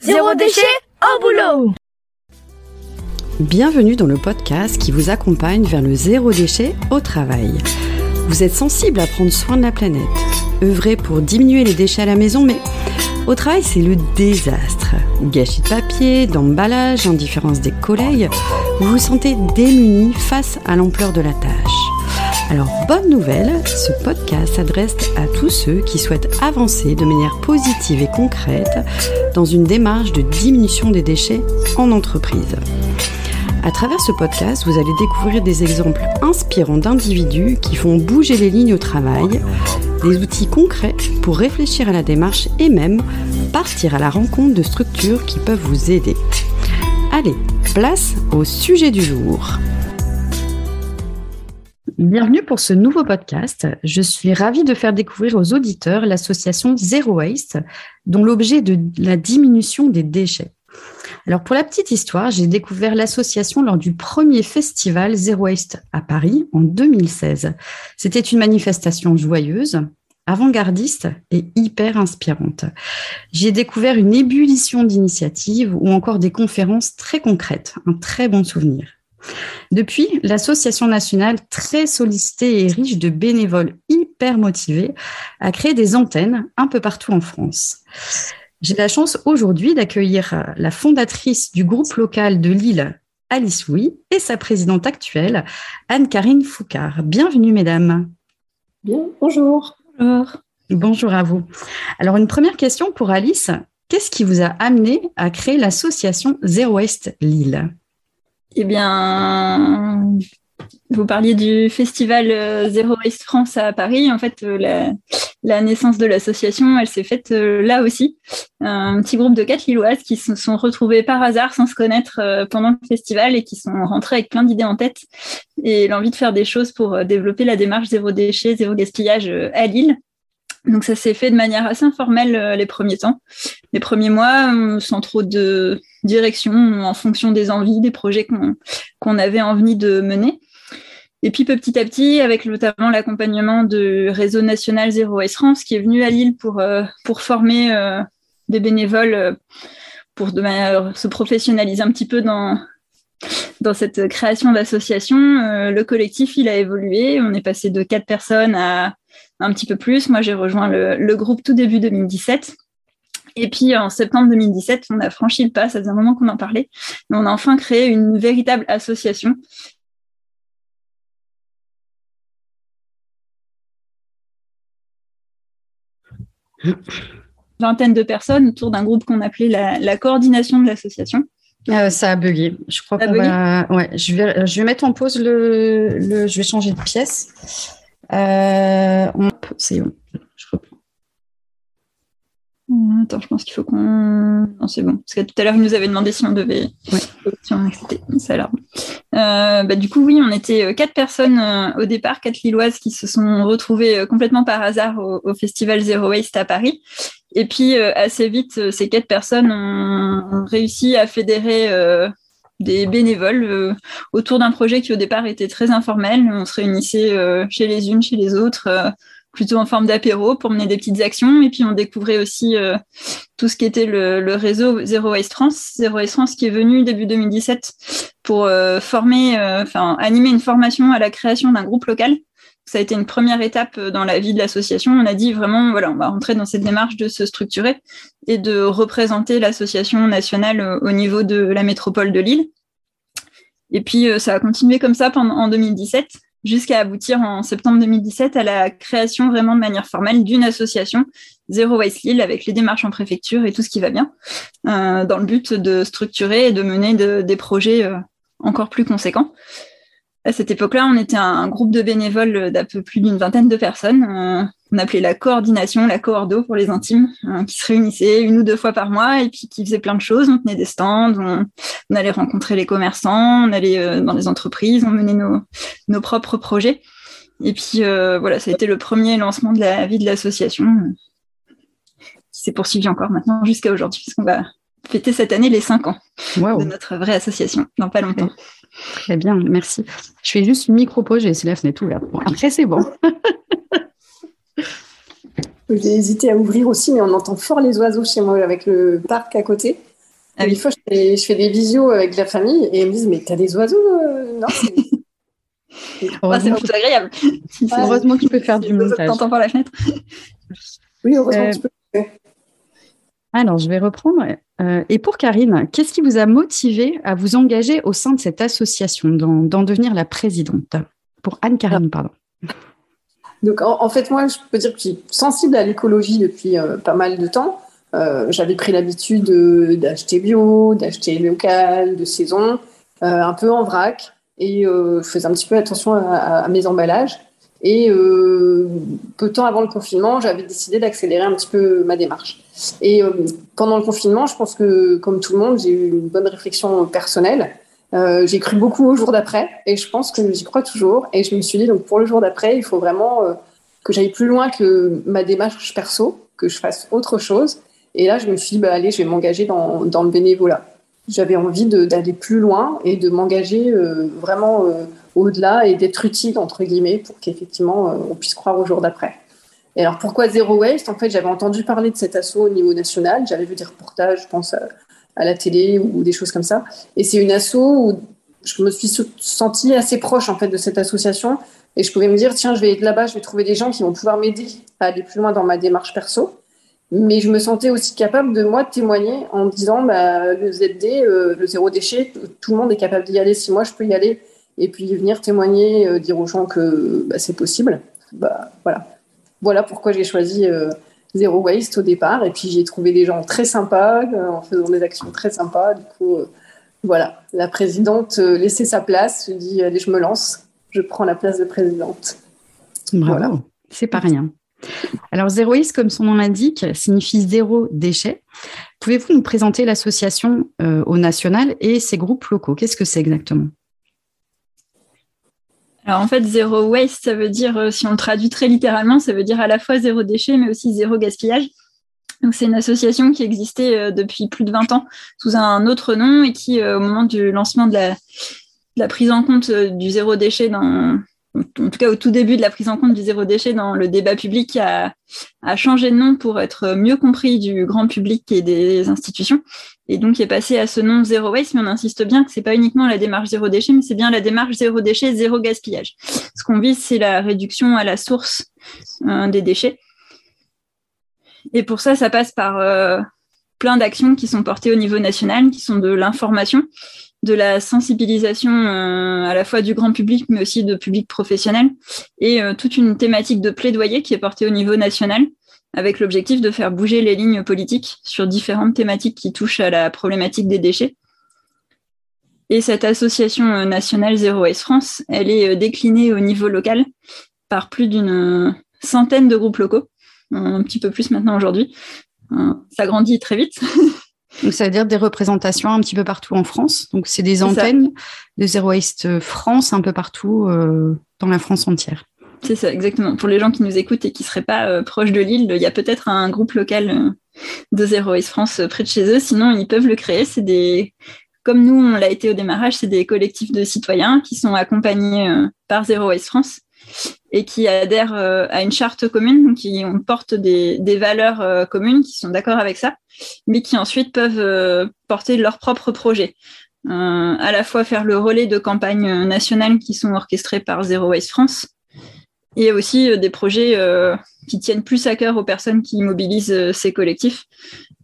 Zéro déchet au boulot Bienvenue dans le podcast qui vous accompagne vers le zéro déchet au travail. Vous êtes sensible à prendre soin de la planète, œuvrer pour diminuer les déchets à la maison, mais au travail c'est le désastre. Gâchis de papier, d'emballage, indifférence des collègues, vous vous sentez démuni face à l'ampleur de la tâche. Alors, bonne nouvelle, ce podcast s'adresse à tous ceux qui souhaitent avancer de manière positive et concrète dans une démarche de diminution des déchets en entreprise. À travers ce podcast, vous allez découvrir des exemples inspirants d'individus qui font bouger les lignes au travail, des outils concrets pour réfléchir à la démarche et même partir à la rencontre de structures qui peuvent vous aider. Allez, place au sujet du jour. Bienvenue pour ce nouveau podcast. Je suis ravie de faire découvrir aux auditeurs l'association Zero Waste, dont l'objet de la diminution des déchets. Alors pour la petite histoire, j'ai découvert l'association lors du premier festival Zero Waste à Paris en 2016. C'était une manifestation joyeuse, avant-gardiste et hyper inspirante. J'ai découvert une ébullition d'initiatives ou encore des conférences très concrètes, un très bon souvenir. Depuis, l'association nationale, très sollicitée et riche de bénévoles hyper motivés, a créé des antennes un peu partout en France. J'ai la chance aujourd'hui d'accueillir la fondatrice du groupe local de Lille, Alice Oui, et sa présidente actuelle, Anne-Karine Foucard. Bienvenue, mesdames. Bien, bonjour. Bonjour. Bonjour à vous. Alors, une première question pour Alice. Qu'est-ce qui vous a amené à créer l'association Zero Waste Lille? Eh bien, vous parliez du festival euh, Zero Waste France à Paris. En fait, euh, la, naissance de l'association, elle s'est faite euh, là aussi. Un petit groupe de quatre Lilloises qui se sont retrouvées par hasard sans se connaître pendant le festival et qui sont rentrées avec plein d'idées en tête et l'envie de faire des choses pour développer la démarche zéro déchet, zéro gaspillage à Lille. Donc ça s'est fait de manière assez informelle les premiers temps, les premiers mois, sans trop de direction, en fonction des envies, des projets qu'on avait envie de mener. Et puis petit à petit, avec notamment l'accompagnement du réseau national Zéro Waste France, qui est venu à Lille pour, euh, pour former des bénévoles, pour de manière, se professionnaliser un petit peu dans, dans cette création d'association, le collectif, il a évolué. On est passé de quatre personnes à un petit peu plus. Moi, j'ai rejoint le, groupe tout début 2017. Et puis en septembre 2017, on a franchi le pas, ça faisait un moment qu'on en parlait, mais on a enfin créé une véritable association vingtaine de personnes autour d'un groupe qu'on appelait la, coordination de l'association. Euh, ça a bugué. Je crois qu'on va. Ouais, je vais, je vais mettre en pause le, le, Je vais changer de pièce. Euh, c'est bon. Je reprends. Euh, attends, je pense qu'il faut qu'on. Non, c'est bon. Parce que tout à l'heure, il nous avait demandé si on devait. Ouais. Si on acceptait. Ça a euh, bah, du coup, oui, on était quatre personnes au départ, quatre Lilloises qui se sont retrouvées complètement par hasard au, festival Zero Waste à Paris. Et puis, assez vite, ces quatre personnes ont, réussi à fédérer des bénévoles euh, autour d'un projet qui au départ était très informel. On se réunissait euh, chez les unes, chez les autres, euh, plutôt en forme d'apéro pour mener des petites actions. Et puis on découvrait aussi tout ce qui était le, réseau Zero Waste France, Zero Waste France qui est venu début 2017 pour former, enfin animer une formation à la création d'un groupe local ça a été une première étape euh, dans la vie de l'association. On a dit vraiment, voilà, on va rentrer dans cette démarche de se structurer et de représenter l'association nationale euh, au niveau de la métropole de Lille. Et puis, euh, ça a continué comme ça pendant, en 2017, jusqu'à aboutir en septembre 2017 à la création vraiment de manière formelle d'une association Zero Waste Lille avec les démarches en préfecture et tout ce qui va bien, dans le but de structurer et de mener des projets encore plus conséquents. À cette époque-là, on était un groupe de bénévoles d'un peu plus d'une vingtaine de personnes. Euh, on appelait la coordination, la coordo pour les intimes, euh, qui se réunissaient une ou deux fois par mois et puis qui faisaient plein de choses. On tenait des stands, on, allait rencontrer les commerçants, on allait euh, dans les entreprises, on menait nos, propres projets. Et puis voilà, ça a été le premier lancement de la vie de l'association qui s'est poursuivi encore maintenant jusqu'à aujourd'hui, puisqu'on va fêter cette année les cinq ans de notre vraie association dans pas longtemps. Très bien, merci. Je fais juste une micro-pause, j'ai laissé la fenêtre ouverte. après, c'est bon. J'ai hésité à ouvrir aussi, mais on entend fort les oiseaux chez moi avec le parc à côté. Ah, Des fois, je fais, des visios avec la famille et ils me disent Mais t'as des oiseaux Non, ah, c'est plus agréable. heureusement que tu peux faire du montage. T'entends par la fenêtre Oui, heureusement que tu peux. Alors, je vais reprendre. Euh, et pour Karine, qu'est-ce qui vous a motivé à vous engager au sein de cette association, d'en devenir la présidente? Pour Anne-Karine, pardon. Donc, en, fait, moi, je peux dire que je suis sensible à l'écologie depuis euh, pas mal de temps. Euh, j'avais pris l'habitude d'acheter bio, d'acheter local, de saison, un peu en vrac. Et je faisais un petit peu attention à mes emballages. Et euh, peu de temps avant le confinement, j'avais décidé d'accélérer un petit peu ma démarche. Et euh, pendant le confinement, je pense que, comme tout le monde, j'ai eu une bonne réflexion personnelle. Euh, j'ai cru beaucoup au jour d'après, et je pense que j'y crois toujours. Et je me suis dit, donc pour le jour d'après, il faut vraiment que j'aille plus loin que ma démarche perso, que je fasse autre chose. Et là, je me suis dit, bah, allez, je vais m'engager dans, le bénévolat. J'avais envie d'aller plus loin et de m'engager vraiment au-delà et d'être utile, entre guillemets, pour qu'effectivement, euh, on puisse croire au jour d'après. Et alors, pourquoi Zero Waste? En fait, j'avais entendu parler de cet assaut au niveau national. J'avais vu des reportages, je pense, à, la télé ou, des choses comme ça. Et c'est une asso où je me suis sentie assez proche, en fait, de cette association. Et je pouvais me dire, tiens, je vais être là-bas, je vais trouver des gens qui vont pouvoir m'aider à aller plus loin dans ma démarche perso. Mais je me sentais aussi capable de, moi, témoigner en disant, bah, le ZD, euh, le zéro déchet, tout le monde est capable d'y aller. Si moi, je peux y aller, et puis venir témoigner, euh, dire aux gens que bah, c'est possible. Bah, voilà. voilà pourquoi j'ai choisi euh, Zero Waste au départ. Et puis j'ai trouvé des gens très sympas euh, en faisant des actions très sympas. Du coup, voilà, la présidente laissait sa place, je dis allez, je me lance, je prends la place de présidente. Bravo, c'est pas rien. Alors, Zero Waste, comme son nom l'indique, signifie zéro déchet. Pouvez-vous nous présenter l'association au national et ses groupes locaux? Qu'est-ce que c'est exactement? Alors en fait, zéro waste, ça veut dire, euh, si on le traduit très littéralement, ça veut dire à la fois zéro déchet, mais aussi zéro gaspillage. Donc c'est une association qui existait euh, depuis plus de 20 ans sous un autre nom et qui, euh, au moment du lancement de la, de la prise en compte du zéro déchet dans, en tout cas au tout début de la prise en compte du zéro déchet dans le débat public, a, changé de nom pour être mieux compris du grand public et des institutions. Et donc, est passé à ce nom zéro waste, mais on insiste bien que c'est pas uniquement la démarche zéro déchet, mais c'est bien la démarche zéro déchet, zéro gaspillage. Ce qu'on vise, c'est la réduction à la source euh, des déchets. Et pour ça, ça passe par euh, plein d'actions qui sont portées au niveau national, qui sont de l'information, de la sensibilisation euh, à la fois du grand public, mais aussi de public professionnel, et euh, toute une thématique de plaidoyer qui est portée au niveau national, avec l'objectif de faire bouger les lignes politiques sur différentes thématiques qui touchent à la problématique des déchets. Et cette association euh, nationale Zero Waste France, elle est déclinée au niveau local par plus d'une centaine de groupes locaux, un petit peu plus maintenant aujourd'hui. Ça grandit très vite. Donc, ça veut dire des représentations un petit peu partout en France. Donc, c'est des antennes de Zero Waste France un peu partout euh, dans la France entière. C'est ça, exactement. Pour les gens qui nous écoutent et qui ne seraient pas euh, proches de Lille, il y a peut-être un groupe local euh, de Zero Waste France près de chez eux. Sinon, ils peuvent le créer. C'est des, comme nous, on l'a été au démarrage, c'est des collectifs de citoyens qui sont accompagnés par Zero Waste France et qui adhèrent euh, à une charte commune, qui portent des, valeurs euh, communes, qui sont d'accord avec ça, mais qui ensuite peuvent euh, porter leurs propres projets. à la fois faire le relais de campagnes nationales qui sont orchestrées par Zero Waste France, et aussi des projets qui tiennent plus à cœur aux personnes qui mobilisent ces collectifs.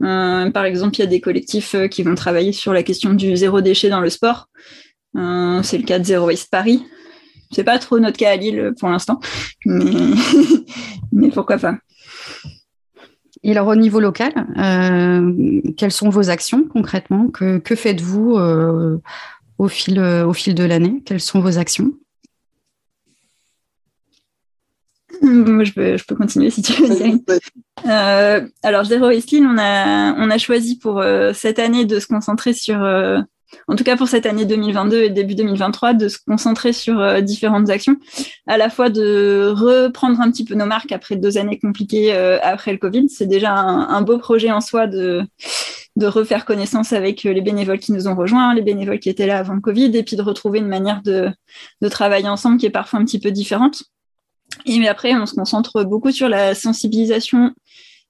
par exemple, il y a des collectifs qui vont travailler sur la question du zéro déchet dans le sport. c'est le cas de Zero Waste Paris, c'est pas trop notre cas à Lille pour l'instant, mais, pourquoi pas. Et alors au niveau local, euh, quelles sont vos actions concrètement? Que, faites-vous euh, au, fil, au fil de l'année? Quelles sont vos actions? Moi, je peux, je peux continuer si tu veux. Euh, alors, Zero on a, on a choisi pour cette année de se concentrer sur en tout cas pour cette année 2022 et début 2023, de se concentrer sur euh, différentes actions, à la fois de reprendre un petit peu nos marques après deux années compliquées euh, après le Covid. C'est déjà un, beau projet en soi de, de refaire connaissance avec euh, les bénévoles qui nous ont rejoints, les bénévoles qui étaient là avant le Covid, et puis de retrouver une manière de, de travailler ensemble qui est parfois un petit peu différente. Et mais après, on se concentre beaucoup sur la sensibilisation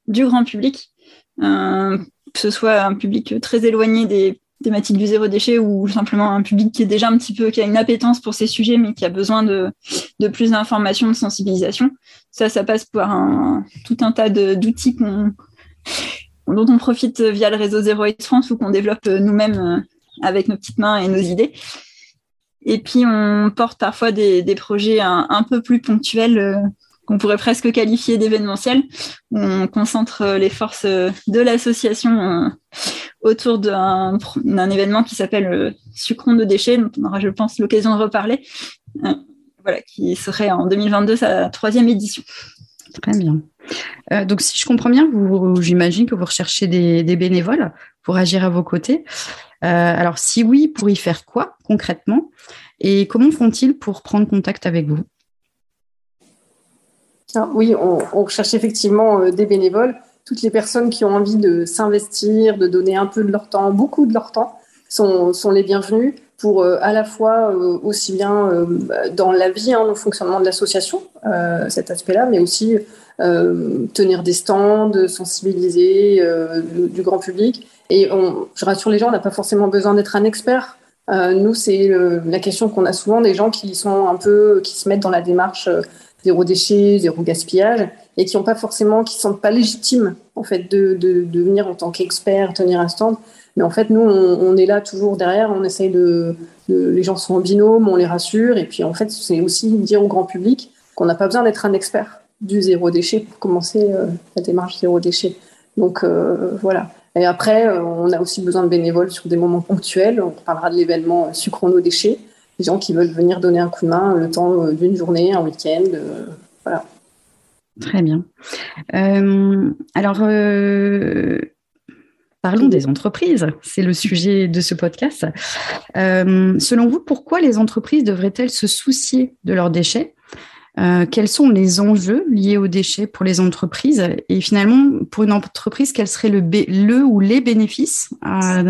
du grand public. Euh, que ce soit un public très éloigné des thématiques du zéro déchet ou simplement un public qui est déjà un petit peu, qui a une appétence pour ces sujets, mais qui a besoin de, plus d'informations, de sensibilisation. Ça, ça passe par tout un tas d'outils dont on profite via le réseau Zero Waste France ou qu'on développe nous-mêmes euh, avec nos petites mains et nos idées. Et puis, on porte parfois des, projets un, un, peu plus ponctuels euh, qu'on pourrait presque qualifier d'événementiels. On concentre les forces de l'association euh, autour d'un événement qui s'appelle euh, Sucron de déchets, dont on aura, je pense, l'occasion de reparler, euh, voilà, qui serait en 2022 sa troisième édition. Très bien. Euh, donc, si je comprends bien, j'imagine que vous recherchez des, bénévoles pour agir à vos côtés. Euh, alors, si oui, pour y faire quoi concrètement? Et comment font-ils pour prendre contact avec vous? Oui, on, on, recherche effectivement euh, des bénévoles toutes les personnes qui ont envie de s'investir, de donner un peu de leur temps, beaucoup de leur temps, sont, sont les bienvenus pour euh, à la fois euh, aussi bien dans la vie, hein, le fonctionnement de l'association, cet aspect-là, mais aussi tenir des stands, sensibiliser du, grand public. Et je rassure les gens, on n'a pas forcément besoin d'être un expert. nous, c'est la question qu'on a souvent des gens qui sont un peu, qui se mettent dans la démarche zéro déchet, zéro gaspillage, et qui ont pas forcément, qui sont pas légitimes en fait de, de, de venir en tant qu'expert tenir un stand. Mais en fait, nous, on, on, est là toujours derrière, on essaye de, de, les gens sont en binôme, on les rassure, et puis en fait, c'est aussi dire au grand public qu'on n'a pas besoin d'être un expert du zéro déchet pour commencer euh, la démarche zéro déchet. Donc euh, voilà. Et après, euh, on a aussi besoin de bénévoles sur des moments ponctuels. On parlera de l'événement Sucrono déchets des gens qui veulent venir donner un coup de main le temps d'une journée, un week-end. Euh, voilà. Très bien. Euh, alors, euh, parlons des entreprises. C'est le sujet de ce podcast. Euh, selon vous, pourquoi les entreprises devraient-elles se soucier de leurs déchets? Euh, quels sont les enjeux liés aux déchets pour les entreprises? Et finalement pour une entreprise quel serait le, le ou les bénéfices? À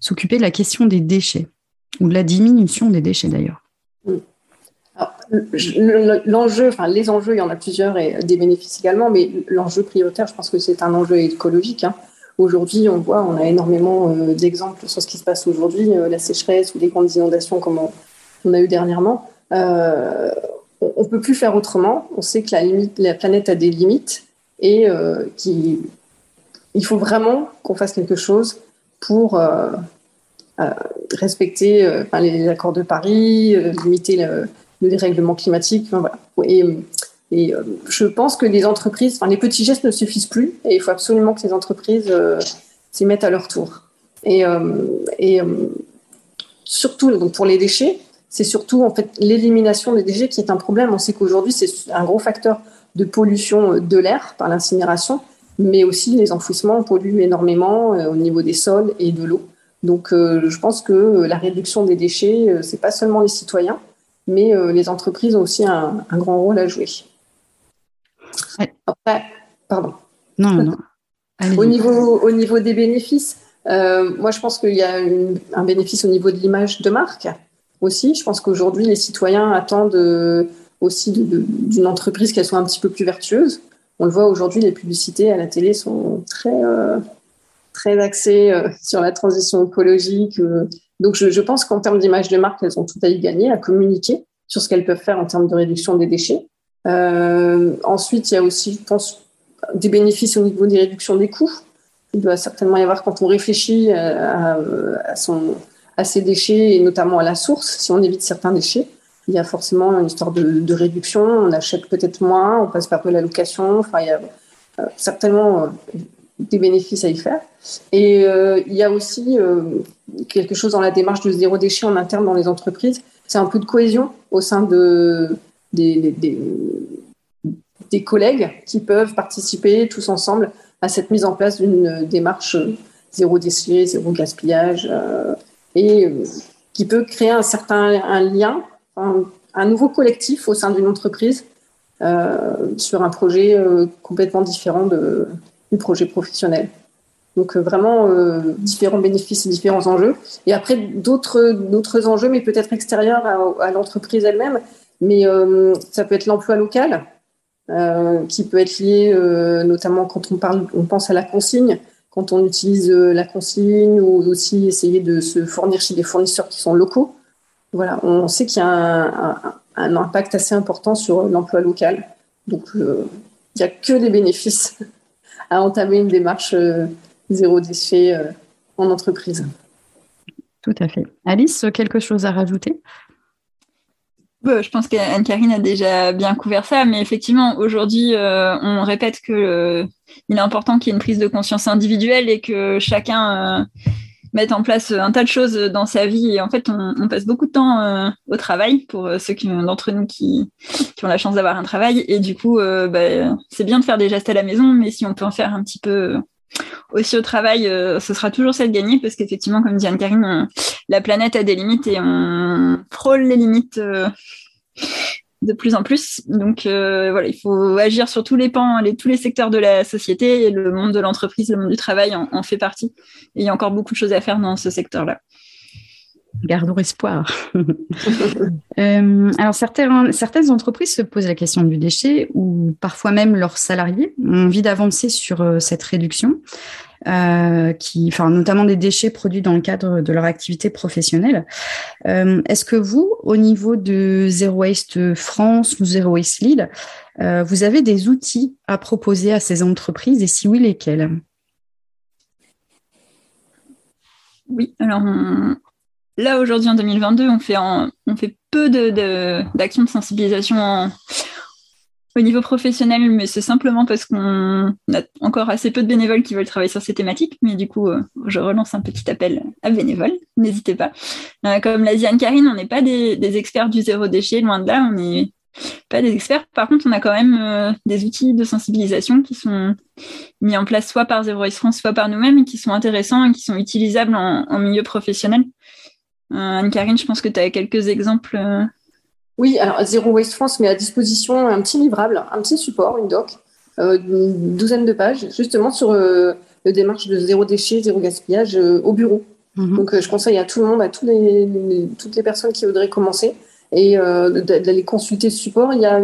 s'occuper de la question des déchets ou de la diminution des déchets d'ailleurs. L'enjeu, enfin les enjeux, il y en a plusieurs et des bénéfices également, mais l'enjeu prioritaire, je pense que c'est un enjeu écologique. Hein. Aujourd'hui, on voit, on a énormément euh, d'exemples sur ce qui se passe aujourd'hui, euh, la sécheresse ou les grandes inondations comme on, a eu dernièrement. Euh, on ne peut plus faire autrement. On sait que la, planète a des limites et qu'il faut vraiment qu'on fasse quelque chose pour respecter euh, les accords de Paris, euh, limiter le, le, dérèglement climatique. Et euh, je pense que les entreprises, enfin, les petits gestes ne suffisent plus et il faut absolument que les entreprises s'y mettent à leur tour. Et, et surtout donc pour les déchets, c'est surtout en fait l'élimination des déchets qui est un problème. On sait qu'aujourd'hui c'est un gros facteur de pollution de l'air par l'incinération, mais aussi les enfouissements polluent énormément au niveau des sols et de l'eau. Donc, euh, je pense que la réduction des déchets, euh, c'est pas seulement les citoyens, mais euh, les entreprises ont aussi un, un grand rôle à jouer. Ouais. Après, pardon. Non, non. Au niveau, au niveau des bénéfices, euh, moi, je pense qu'il y a une, un bénéfice au niveau de l'image de marque aussi. Je pense qu'aujourd'hui, les citoyens attendent euh, aussi d'une entreprise qu'elle soit un petit peu plus vertueuse. On le voit aujourd'hui, les publicités à la télé sont très euh, très axées euh, sur la transition écologique. Euh. Donc, je, pense qu'en termes d'image de marque, elles ont tout à y gagner, à communiquer sur ce qu'elles peuvent faire en termes de réduction des déchets. Euh, ensuite, il y a aussi, je pense, des bénéfices au niveau des réductions des coûts. Il doit certainement y avoir quand on réfléchit à, à, déchets et notamment à la source, si on évite certains déchets, il y a forcément une histoire de, de réduction. On achète peut-être moins, on passe par de la location. Enfin, il y a certainement des bénéfices à y faire. Et euh, il y a aussi euh, quelque chose dans la démarche de zéro déchet en interne dans les entreprises. C'est un peu de cohésion au sein de, des, des, des, collègues qui peuvent participer tous ensemble à cette mise en place d'une démarche zéro déchet, zéro gaspillage, euh, et qui peut créer un certain un lien, un, un nouveau collectif au sein d'une entreprise sur un projet complètement différent de, projet professionnel. Donc vraiment euh, différents bénéfices et différents enjeux. Et après d'autres d'autres enjeux, mais peut-être extérieurs à, à l'entreprise elle-même. Mais euh, ça peut être l'emploi local, euh, qui peut être lié, euh, notamment quand on parle, on pense à la consigne. quand on utilise la consigne ou aussi essayer de se fournir chez des fournisseurs qui sont locaux. Voilà, on sait qu'il y a un, un, impact assez important sur l'emploi local. Donc, il n'y a que des bénéfices à entamer une démarche zéro déchet en entreprise. Tout à fait. Alice, quelque chose à rajouter? Bah, je pense qu'Anne-Karine a déjà bien couvert ça, mais effectivement, aujourd'hui, euh, on répète qu'il euh, est important qu'il y ait une prise de conscience individuelle et que chacun euh, mette en place un tas de choses dans sa vie. Et en fait, on, passe beaucoup de temps au travail pour ceux d'entre nous qui, qui, ont la chance d'avoir un travail. Et du coup, bah, c'est bien de faire des gestes à la maison, mais si on peut en faire un petit peu aussi au travail, euh, ce sera toujours ça de gagner parce qu'effectivement, comme dit Anne-Karine, la planète a des limites et on frôle les limites euh, de plus en plus. Donc euh, voilà, il faut agir sur tous les pans, tous les secteurs de la société le monde de l'entreprise, le monde du travail en fait partie. Il y a encore beaucoup de choses à faire dans ce secteur-là. Gardons espoir. Euh, alors, certaines, certaines entreprises se posent la question du déchet ou parfois même leurs salariés ont envie d'avancer sur euh, cette réduction, euh, qui, enfin, notamment des déchets produits dans le cadre de leur activité professionnelle. Est-ce que vous, au niveau de Zero Waste France ou Zero Waste Lille, vous avez des outils à proposer à ces entreprises et si oui, lesquels? Oui, alors là, aujourd'hui, en 2022, on fait, on fait peu d'actions de, de, sensibilisation au niveau professionnel, mais c'est simplement parce qu'on a encore assez peu de bénévoles qui veulent travailler sur ces thématiques. Mais du coup, euh, je relance un petit appel à bénévoles, n'hésitez pas. Euh, comme l'a dit Anne-Karine, on n'est pas des, experts du zéro déchet, loin de là, on n'est pas des experts. Par contre, on a quand même euh, des outils de sensibilisation qui sont mis en place soit par Zero Waste France, soit par nous-mêmes, et qui sont intéressants et qui sont utilisables en milieu professionnel. Anne-Karine, je pense que tu as quelques exemples. Euh. Oui, alors Zero Waste France met à disposition un petit livrable, un petit support, une doc, euh, une douzaine de pages, justement sur le démarche de zéro déchet, zéro gaspillage au bureau. Mhm. Donc, je conseille à tout le monde, à tous les, toutes les personnes qui voudraient commencer, et d'aller consulter ce support. Il y a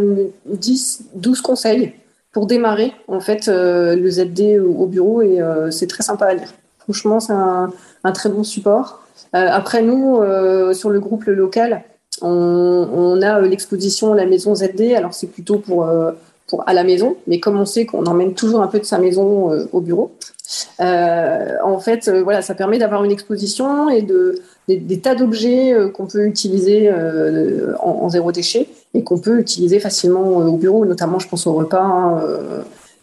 10, 12 conseils pour démarrer en fait le ZD au bureau, et c'est très sympa à lire. Franchement, c'est un, un, très bon support. Euh, après, nous, euh, sur le groupe local, on, a euh, l'exposition La Maison ZD. Alors, c'est plutôt pour, pour à la maison, mais comme on sait qu'on emmène toujours un peu de sa maison au bureau, en fait, voilà, ça permet d'avoir une exposition et de, des, tas d'objets qu'on peut utiliser en, zéro déchet et qu'on peut utiliser facilement au bureau, notamment, je pense au repas, hein,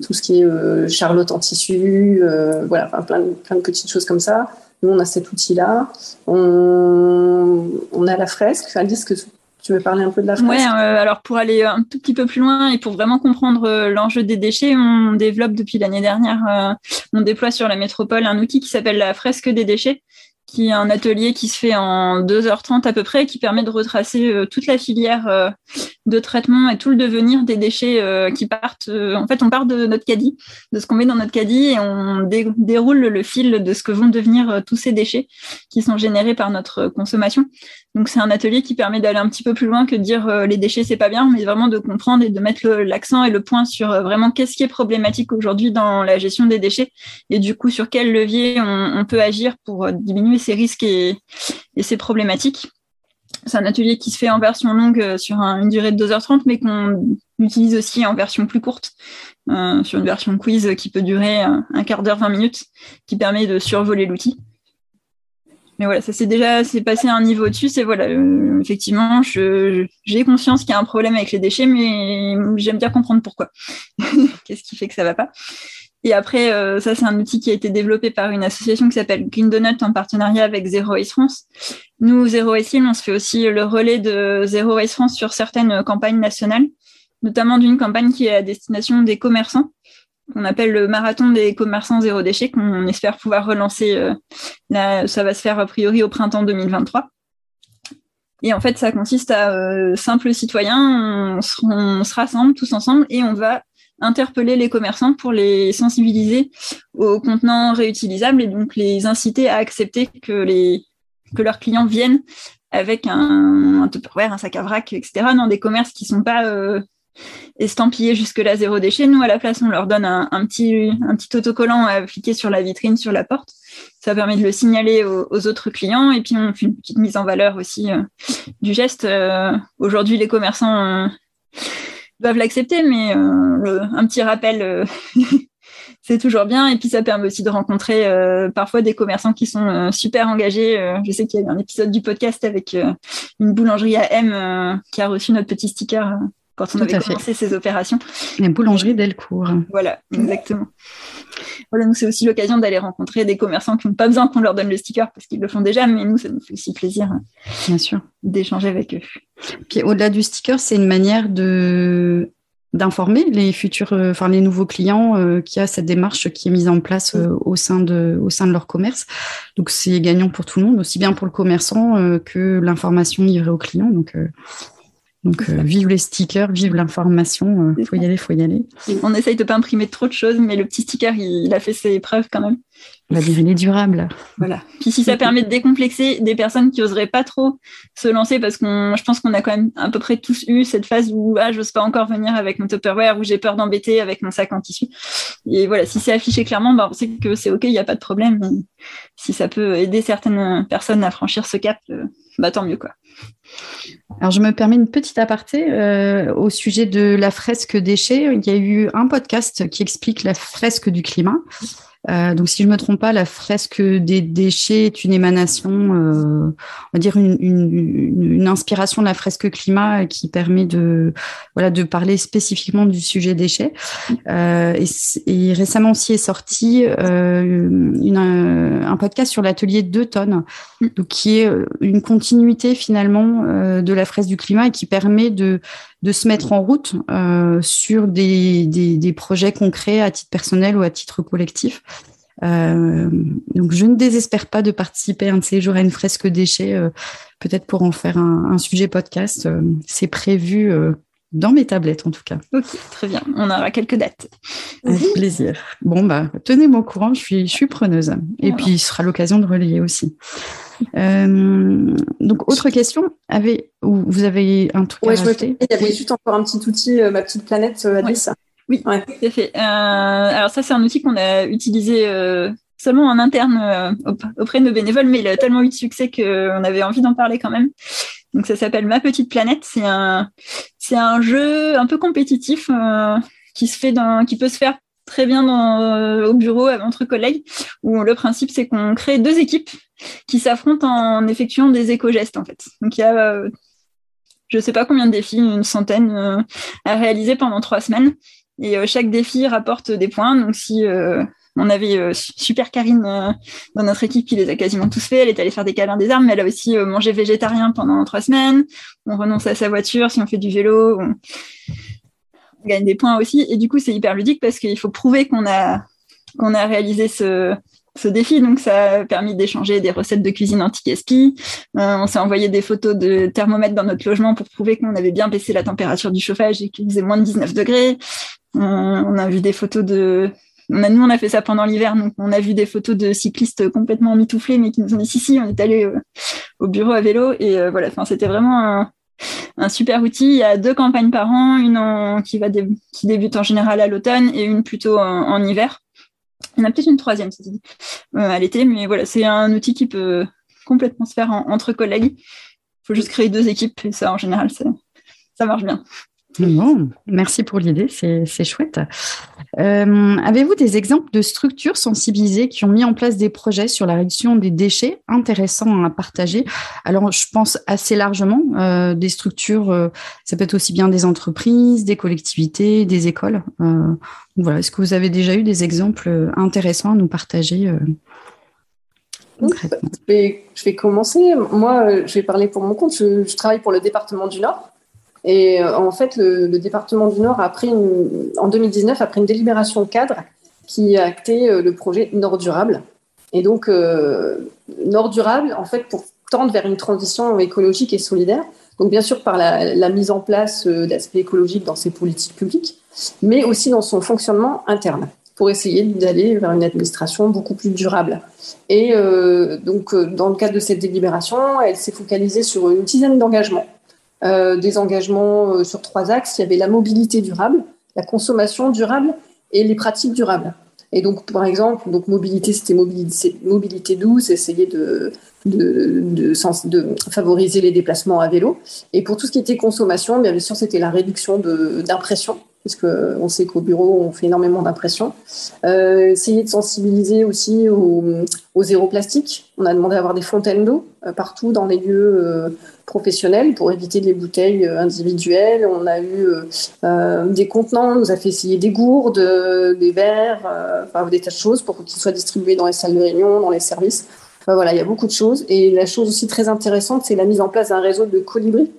tout ce qui est charlotte en tissu, voilà, plein, plein de petites choses comme ça. Nous, on a cet outil-là. On, a la fresque. Alice, que tu veux parler un peu de la fresque? Oui, euh, alors pour aller un tout petit peu plus loin et pour vraiment comprendre euh, l'enjeu des déchets, on développe depuis l'année dernière, euh, on déploie sur la métropole un outil qui s'appelle la fresque des déchets, qui est un atelier qui se fait en 2h30 à peu près, qui permet de retracer euh, toute la filière euh, de traitement et tout le devenir des déchets euh, qui partent. en fait, on part de notre caddie, de ce qu'on met dans notre caddie, et on déroule le fil de ce que vont devenir tous ces déchets qui sont générés par notre consommation. Donc, c'est un atelier qui permet d'aller un petit peu plus loin que de dire les déchets, c'est pas bien, mais vraiment de comprendre et de mettre l'accent et le point sur vraiment qu'est-ce qui est problématique aujourd'hui dans la gestion des déchets, et du coup, sur quel levier on, on peut agir pour diminuer ces risques et, ces problématiques. C'est un atelier qui se fait en version longue euh, sur une durée de 2h30, mais qu'on utilise aussi en version plus courte, euh, sur une version quiz qui peut durer un, quart d'heure, 20 minutes, qui permet de survoler l'outil. Mais voilà, ça s'est déjà passé un niveau dessus. C'est voilà, euh, effectivement, j'ai conscience qu'il y a un problème avec les déchets, mais j'aime bien comprendre pourquoi. Qu'est-ce qui fait que ça va pas? Et après, euh, ça, c'est un outil qui a été développé par une association qui s'appelle Green Donut en partenariat avec Zero Waste France. Nous, Zero Waste on se fait aussi le relais de Zero Waste France sur certaines campagnes nationales, notamment d'une campagne qui est à destination des commerçants, qu'on appelle le marathon des commerçants zéro déchet, qu'on espère pouvoir relancer. Euh, ça va se faire a priori au printemps 2023. Et en fait, ça consiste à euh, simples citoyens, on se rassemble tous ensemble et on va interpeller les commerçants pour les sensibiliser aux contenants réutilisables et donc les inciter à accepter que, leurs clients viennent avec un, un Tupperware, un sac à vrac, etc. dans des commerces qui sont pas euh, estampillé jusque-là zéro déchet. Nous, à la place, on leur donne un, petit, un petit autocollant à appliquer sur la vitrine, sur la porte. Ça permet de le signaler aux, autres clients. Et puis, on fait une petite mise en valeur aussi du geste. Aujourd'hui, les commerçants doivent l'accepter, mais un petit rappel c'est toujours bien. Et puis ça permet aussi de rencontrer euh, parfois des commerçants qui sont euh, super engagés. Euh, je sais qu'il y a eu un épisode du podcast avec une boulangerie à M qui a reçu notre petit sticker quand on avait commencé ces opérations. La boulangerie Delcourt. Voilà, exactement. Voilà, donc c'est aussi l'occasion d'aller rencontrer des commerçants qui n'ont pas besoin qu'on leur donne le sticker parce qu'ils le font déjà, mais nous, ça nous fait aussi plaisir Bien sûr. d'échanger avec eux. Puis au-delà du sticker, c'est une manière de d'informer les futurs, euh, enfin les nouveaux clients euh, qu'il y a cette démarche qui est mise en place euh, au sein de au sein de leur commerce. Donc c'est gagnant pour tout le monde, aussi bien pour le commerçant que l'information livrée aux clients. Donc donc, vive les stickers, vive l'information. Il faut y aller, faut y aller. On essaye de pas imprimer trop de choses, mais le petit sticker, il, a fait ses preuves quand même. Il est durable. Voilà. Puis si ça permet de décomplexer des personnes qui oseraient pas trop se lancer, parce qu'on, je pense qu'on a quand même à peu près tous eu cette phase où ah, j'ose pas encore venir avec mon Tupperware, où j'ai peur d'embêter avec mon sac en tissu. Et voilà, si c'est affiché clairement, bah, on sait que c'est ok, il n'y a pas de problème. si ça peut aider certaines personnes à franchir ce cap, euh, bah tant mieux quoi. Alors, je me permets une petite aparté euh, au sujet de la fresque déchets. Il y a eu un podcast qui explique la fresque du climat. Euh, donc, si je me trompe pas, la fresque des déchets est une émanation, euh, on va dire une, une, une, inspiration de la fresque climat qui permet de, voilà, de parler spécifiquement du sujet déchets. Euh, et, et, récemment aussi est sorti euh, une, un podcast sur l'atelier 2 tonnes, donc qui est une continuité finalement euh, de la fresque du climat et qui permet de de se mettre en route euh, sur des, des, projets concrets à titre personnel ou à titre collectif. Euh, donc, je ne désespère pas de participer un de ces jours à une fresque déchets, euh, peut-être pour en faire un, sujet podcast. C'est prévu dans mes tablettes en tout cas. Ok, très bien. On aura quelques dates. Avec plaisir. Bon, bah, tenez-moi au courant, je suis, je suis preneuse. Et puis, ce sera l'occasion de relayer aussi. Euh, donc, autre question, avez, vous avez un truc ouais, à Il y avait juste encore un petit outil, euh, ma petite planète, euh, Alice. Oui, ouais. tout à fait. alors ça, c'est un outil qu'on a utilisé seulement en interne auprès de nos bénévoles, mais il a tellement eu de succès qu'on avait envie d'en parler quand même. Donc ça s'appelle Ma Petite Planète. C'est un, c'est un jeu un peu compétitif qui se fait dans, qui peut se faire très bien dans, au bureau entre collègues, où le principe c'est qu'on crée deux équipes qui s'affrontent en effectuant des éco-gestes en fait. Donc il y a euh, je sais pas combien de défis, une centaine euh, à réaliser pendant trois semaines. Et euh, chaque défi rapporte des points. Donc si on avait super Karine dans notre équipe qui les a quasiment tous fait. Elle est allée faire des câlins des armes, mais elle a aussi mangé végétarien pendant trois semaines. On renonce à sa voiture si on fait du vélo. Gagne des points aussi. Et du coup, c'est hyper ludique parce qu'il faut prouver qu'on a, a réalisé ce, ce défi. Donc, ça a permis d'échanger des recettes de cuisine anti-gaspi. Euh, on s'est envoyé des photos de thermomètre dans notre logement pour prouver qu'on avait bien baissé la température du chauffage et qu'il faisait moins de 19 degrés. Euh, on a vu des photos de... On nous, on a fait ça pendant l'hiver, donc on a vu des photos de cyclistes complètement mitouflés, mais qui nous ont dit si, si, on est allé euh, au bureau à vélo. Et voilà, enfin, c'était vraiment un super outil. Il y a deux campagnes par an, une qui, débute en général à l'automne et une plutôt en, hiver. Il y en a peut-être une troisième, euh, à l'été, mais voilà, c'est un outil qui peut complètement se faire entre collègues. Il faut juste créer deux équipes et ça, en général, ça marche bien. Bon, merci pour l'idée, c'est chouette. Euh, avez-vous des exemples de structures sensibilisées qui ont mis en place des projets sur la réduction des déchets intéressants à partager? Alors, je pense assez largement euh, des structures, euh, ça peut être aussi bien des entreprises, des collectivités, des écoles. voilà, est-ce que vous avez déjà eu des exemples intéressants à nous partager je vais, je vais, commencer. Moi, je vais parler pour mon compte. je travaille pour le département du Nord. Et euh, en fait, le, département du Nord a pris en 2019 a pris une délibération cadre qui a acté euh, le projet Nord durable. Et donc, euh, Nord durable, en fait, pour tendre vers une transition écologique et solidaire. Donc, bien sûr, par la, mise en place d'aspects écologiques dans ses politiques publiques, mais aussi dans son fonctionnement interne, pour essayer d'aller vers une administration beaucoup plus durable. Et donc, dans le cadre de cette délibération, elle s'est focalisée sur une dizaine d'engagements des engagements sur trois axes. Il y avait la mobilité durable, la consommation durable et les pratiques durables. Et donc, par exemple, donc mobilité, c'était mobilité, douce, essayer de, favoriser les déplacements à vélo. Et pour tout ce qui était consommation, bien sûr, c'était la réduction d'impression, parce qu'on sait qu'au bureau, on fait énormément d'impression. Euh, essayer de sensibiliser aussi au, au, zéro plastique. On a demandé d'avoir des fontaines d'eau euh, partout dans les lieux euh, professionnels pour éviter les bouteilles individuelles. On a eu des contenants, on nous a fait essayer des gourdes, des verres, enfin, des tas de choses pour qu'ils soient distribués dans les salles de réunion, dans les services voilà, il y a beaucoup de choses. Et la chose aussi très intéressante, c'est la mise en place d'un réseau de colibris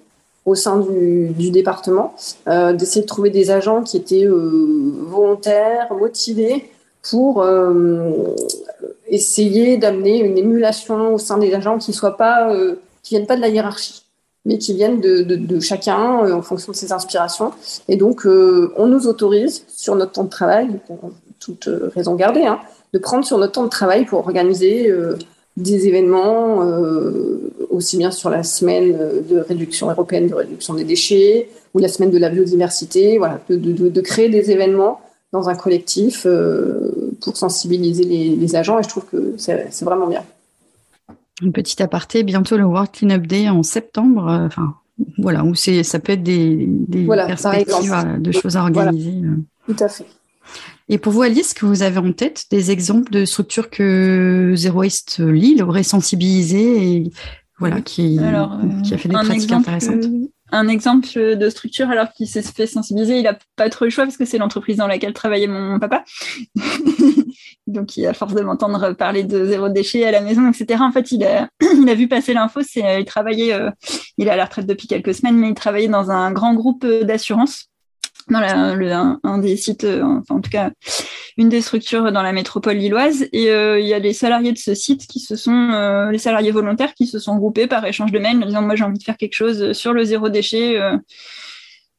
au sein du, département, euh, d'essayer de trouver des agents qui étaient euh, volontaires, motivés pour euh, essayer d'amener une émulation au sein des agents qui soient pas, qui viennent pas de la hiérarchie, mais qui viennent de, chacun en fonction de ses inspirations. Et donc, on nous autorise sur notre temps de travail, pour toute raison gardée, hein, de prendre sur notre temps de travail pour organiser des événements, euh, aussi bien sur la semaine de réduction européenne de réduction des déchets ou la semaine de la biodiversité, voilà, de, créer des événements dans un collectif euh, pour sensibiliser les, agents et je trouve que c'est vraiment bien. Un petit aparté, bientôt le World Cleanup Day en septembre, euh, enfin voilà, où c'est ça peut être des, des perspectives de choses à organiser. Tout à fait. Et pour vous, Alice, que vous avez en tête des exemples de structures que Zero Waste Lille aurait sensibilisées et voilà, qui, qui a fait des pratiques intéressantes? Un exemple de structure alors qu'il s'est fait sensibiliser, il n'a pas trop le choix parce que c'est l'entreprise dans laquelle travaillait mon papa. Donc, il, a force de m'entendre parler de zéro déchet à la maison, etc., en fait, il a, vu passer l'info. C'est, il travaillait, euh, il est à la retraite depuis quelques semaines, mais il travaillait dans un grand groupe d'assurance dans un, des sites, euh, enfin en tout cas une des structures dans la métropole lilloise. Et euh, il y a les salariés de ce site qui se sont, euh, les salariés volontaires qui se sont groupés par échange de mails en disant moi j'ai envie de faire quelque chose sur le zéro déchet.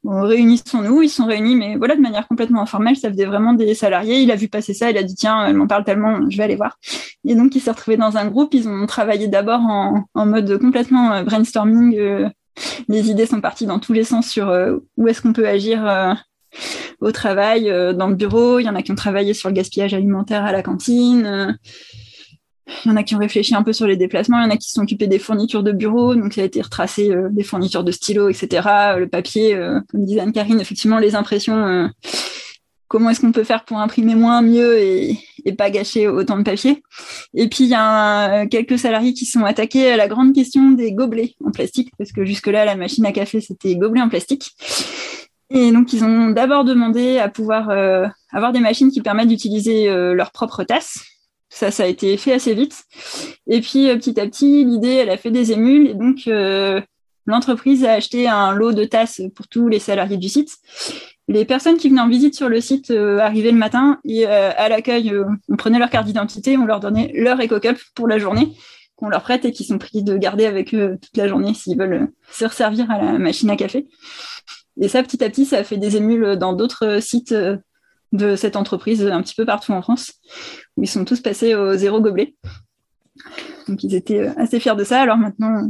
réunissons-nous, ils sont réunis, mais voilà, de manière complètement informelle, ça faisait vraiment des salariés. Il a vu passer ça, il a dit tiens, elle m'en parle tellement, je vais aller voir. Et donc il s'est retrouvé dans un groupe. Ils ont travaillé d'abord en, mode complètement brainstorming les idées sont parties dans tous les sens sur euh, où est-ce qu'on peut agir euh, au travail, euh, dans le bureau. Il y en a qui ont travaillé sur le gaspillage alimentaire à la cantine. Il y en a qui ont réfléchi un peu sur les déplacements, il y en a qui se sont occupés des fournitures de bureau, donc ça a été retracé des fournitures de stylos, etc. Le papier, comme disait Anne-Karine, effectivement, les impressions comment est-ce qu'on peut faire pour imprimer moins, mieux et, pas gâcher autant de papier. Et puis, il y a quelques salariés qui sont attaqués à la grande question des gobelets en plastique, parce que jusque-là, la machine à café, c'était gobelets en plastique. Et donc, ils ont d'abord demandé à pouvoir euh, avoir des machines qui permettent d'utiliser euh, leur propre tasse. Ça, ça a été fait assez vite. Et puis, euh, petit à petit, l'idée, elle a fait des émules. Et donc, l'entreprise a acheté un lot de tasses pour tous les salariés du site les personnes qui venaient en visite sur le site euh, arrivaient le matin et euh, à l'accueil, euh, on prenait leur carte d'identité, on leur donnait leur EcoCup pour la journée qu'on leur prête et qui sont pris de garder avec eux toute la journée s'ils veulent se resservir à la machine à café. Et ça, petit à petit, ça a fait des émules dans d'autres sites de cette entreprise un petit peu partout en France, où ils sont tous passés au zéro gobelet. Donc ils étaient assez fiers de ça. Alors maintenant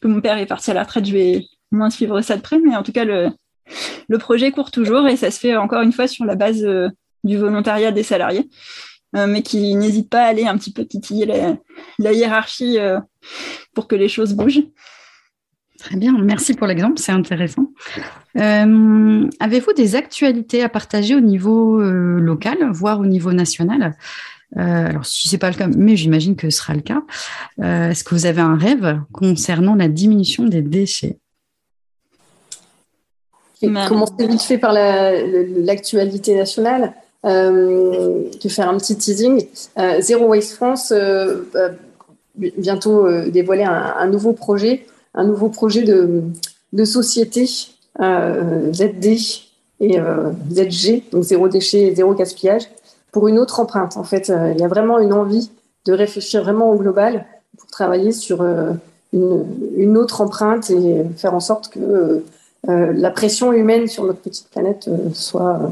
que mon père est parti à la retraite, je vais moins suivre ça de près, mais en tout cas, le, le projet court toujours et ça se fait encore une fois sur la base euh, du volontariat des salariés, euh, mais qui n'hésitent pas à aller un petit peu titiller la, hiérarchie euh, pour que les choses bougent. Très bien, merci pour l'exemple, c'est intéressant. Avez-vous des actualités à partager au niveau local, voire au niveau national? Alors, si ce n'est pas le cas, mais j'imagine que ce sera le cas, est-ce que vous avez un rêve concernant la diminution des déchets? Commencer vite fait par l'actualité nationale. Euh, de faire un petit teasing. Euh, Zero Waste France euh, bientôt euh, dévoiler un, nouveau projet, un nouveau projet de, de société ZD et ZG, donc zéro déchet et zéro gaspillage, pour une autre empreinte. En fait, il y a vraiment une envie de réfléchir vraiment au global pour travailler sur une, une, autre empreinte et faire en sorte que euh, la pression humaine sur notre petite planète euh, soit euh,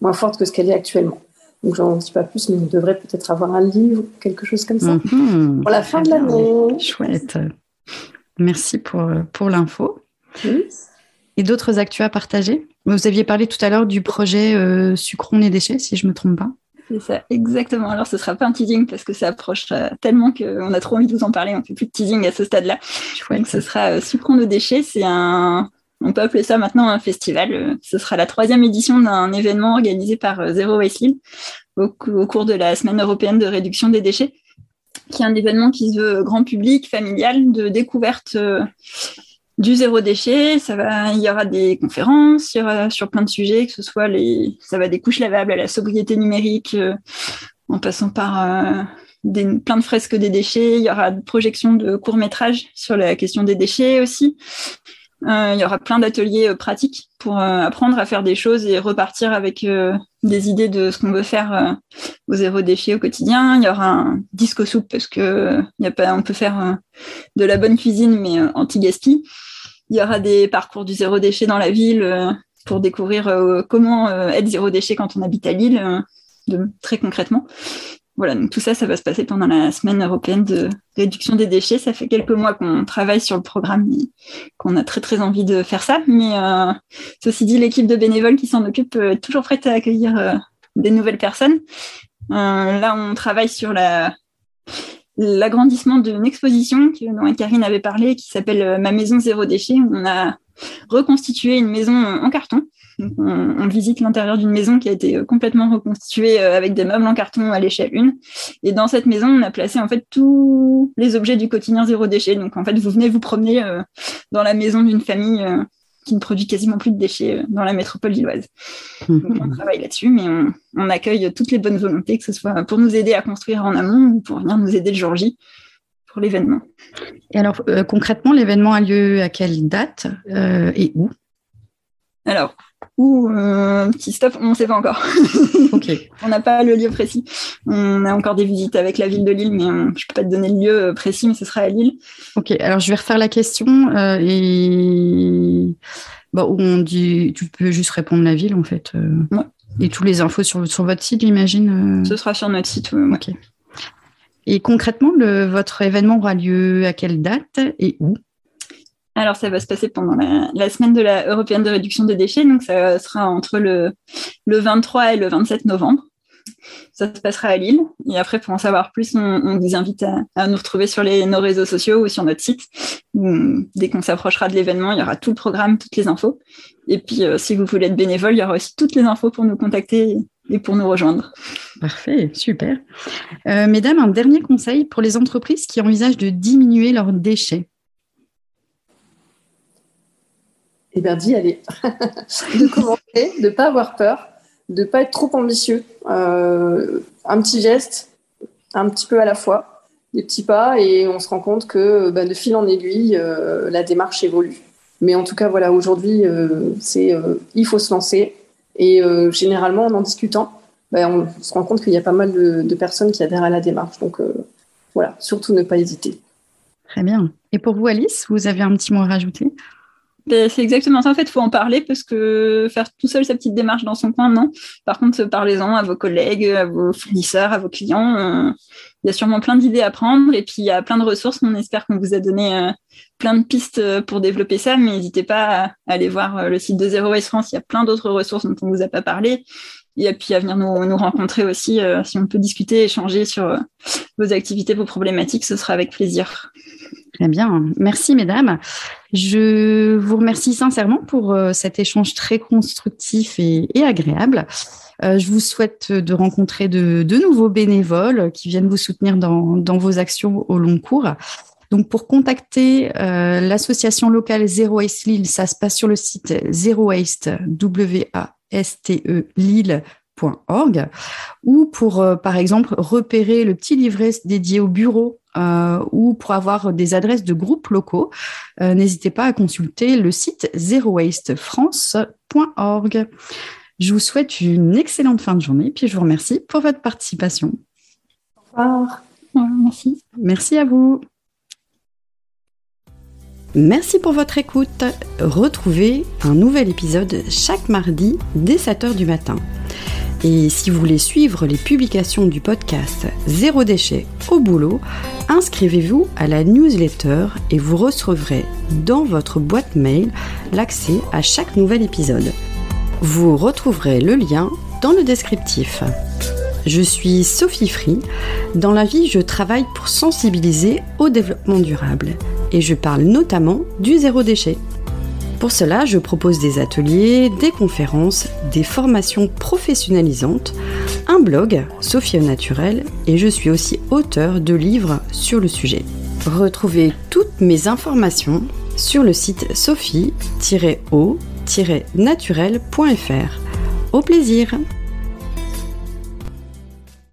moins forte que ce qu'elle est actuellement. Donc j'en dis pas plus, mais on devrait peut-être avoir un livre, quelque chose comme ça, mhm. pour la fin de l'année. Chouette. Merci pour, pour l'info. Et d'autres actus à partager? Vous aviez parlé tout à l'heure du projet euh, Sucron et déchets, si je ne me trompe pas. C'est ça, exactement. Alors, ce ne sera pas un teasing parce que ça approche euh, tellement qu'on a trop envie de vous en parler. On ne fait plus de teasing à ce stade-là. Donc, ce sera euh, Sucron de déchets. C'est un, on peut appeler ça maintenant un festival. Euh, ce sera la troisième édition d'un événement organisé par Zero Waste Lille au, cours de la Semaine européenne de réduction des déchets, qui est un événement qui se veut grand public, familial, de découverte du zéro déchet. Il y aura des conférences, sur plein de sujets, que ce soit les, ça va des couches lavables à la sobriété numérique, euh, en passant par euh, plein de fresques des déchets. Il y aura des projections de courts métrages sur la question des déchets aussi. Euh, il y aura plein d'ateliers euh, pratiques pour euh, apprendre à faire des choses et repartir avec des idées de ce qu'on veut faire au zéro déchet au quotidien. Il y aura un disco soupe parce que on peut faire de la bonne cuisine mais anti-gaspi. Il y aura des parcours du zéro déchet dans la ville pour découvrir comment être zéro déchet quand on habite à Lille, très concrètement voilà, donc tout ça, ça va se passer pendant la semaine européenne de réduction des déchets. Ça fait quelques mois qu'on travaille sur le programme et qu'on a très très envie de faire ça. Mais euh, ceci dit, l'équipe de bénévoles qui s'en occupe est toujours prête à accueillir euh, des nouvelles personnes. Euh, là, on travaille sur la l'agrandissement d'une exposition dont Karine avait parlé, qui s'appelle Ma maison zéro déchet. On a reconstitué une maison en carton on, visite l'intérieur d'une maison qui a été euh, complètement reconstituée euh, avec des meubles en carton à l'échelle 1. Et dans cette maison, on a placé en fait tous les objets du quotidien zéro déchet. Donc en fait, vous venez vous promener euh, dans la maison d'une famille qui ne produit quasiment plus de déchets dans la métropole lilloise. Donc on travaille là-dessus, mais on, accueille toutes les bonnes volontés, que ce soit pour nous aider à construire en amont ou pour venir nous aider le jour J pour l'événement. Et alors concrètement, l'événement a lieu à quelle date et où? Alors, ou euh, petit stop, on ne sait pas encore. on n'a pas le lieu précis. On a encore des visites avec la ville de Lille, mais je ne peux pas te donner le lieu euh, précis, mais ce sera à Lille. Ok, alors je vais refaire la question euh, et bon, on dit, tu peux juste répondre la ville en fait. Et tous les infos sur, sur votre site, j'imagine. Ce sera sur notre site. Oui. Ok. Et concrètement, le, votre événement aura lieu à quelle date et où? Alors, ça va se passer pendant la, semaine de la européenne de réduction des déchets. Donc, ça sera entre le, le 23 et le 27 novembre. Ça se passera à Lille. Et après, pour en savoir plus, on, vous invite à, nous retrouver sur nos réseaux sociaux ou sur notre site. Dès qu'on s'approchera de l'événement, il y aura tout le programme, toutes les infos. Et puis, euh, si vous voulez être bénévole, il y aura aussi toutes les infos pour nous contacter et pour nous rejoindre. Parfait, super. Euh, mesdames, un dernier conseil pour les entreprises qui envisagent de diminuer leurs déchets. Eh bien, d'y aller. de commencer, de ne pas avoir peur, de ne pas être trop ambitieux. Euh, un petit geste, un petit peu à la fois, des petits pas, et on se rend compte que bah, de fil en aiguille, euh, la démarche évolue. Mais en tout cas, voilà, aujourd'hui, euh, c'est il faut se lancer. Et généralement, en en discutant, bah, on se rend compte qu'il y a pas mal de, de, personnes qui adhèrent à la démarche. Donc voilà, surtout ne pas hésiter. Très bien. Et pour vous, Alice, vous avez un petit mot à rajouter? C'est exactement ça. En fait, il faut en parler parce que faire tout seul sa petite démarche dans son coin, non. Par contre, parlez-en à vos collègues, à vos fournisseurs, à vos clients. Euh, il y a sûrement plein d'idées à prendre et puis il y a plein de ressources. On espère qu'on vous a donné euh, plein de pistes euh, pour développer ça, mais n'hésitez pas à aller voir le site de Zero Waste France. Il y a plein d'autres ressources dont on ne vous a pas parlé. Et puis à venir nous rencontrer aussi, si on peut discuter, échanger sur vos activités, vos problématiques, ce sera avec plaisir. Très bien. Merci, mesdames. Je vous remercie sincèrement pour euh, cet échange très constructif et, agréable. Euh, je vous souhaite de rencontrer de, nouveaux bénévoles qui viennent vous soutenir dans, vos actions au long cours. Donc, pour contacter euh, l'association locale Zero Waste Lille, ça se passe sur le site Zero Waste, W A S T E Lille ou pour, par exemple, repérer le petit livret dédié au bureau euh, ou pour avoir des adresses de groupes locaux, euh, n'hésitez pas à consulter le site zerowastefrance.org. Je vous souhaite une excellente fin de journée, puis je vous remercie pour votre participation. Au revoir. merci. Merci à vous. Merci pour votre écoute. Retrouvez un nouvel épisode chaque mardi dès 7h du matin. Et si vous voulez suivre les publications du podcast Zéro déchet au boulot, inscrivez-vous à la newsletter et vous recevrez dans votre boîte mail l'accès à chaque nouvel épisode. Vous retrouverez le lien dans le descriptif. Je suis Sophie Free. Dans la vie, je travaille pour sensibiliser au développement durable et je parle notamment du zéro déchet. Pour cela, je propose des ateliers, des conférences, des formations professionnalisantes, un blog, Sophie au naturel, et je suis aussi auteur de livres sur le sujet. Retrouvez toutes mes informations sur le site sophie-o-naturel.fr. Au plaisir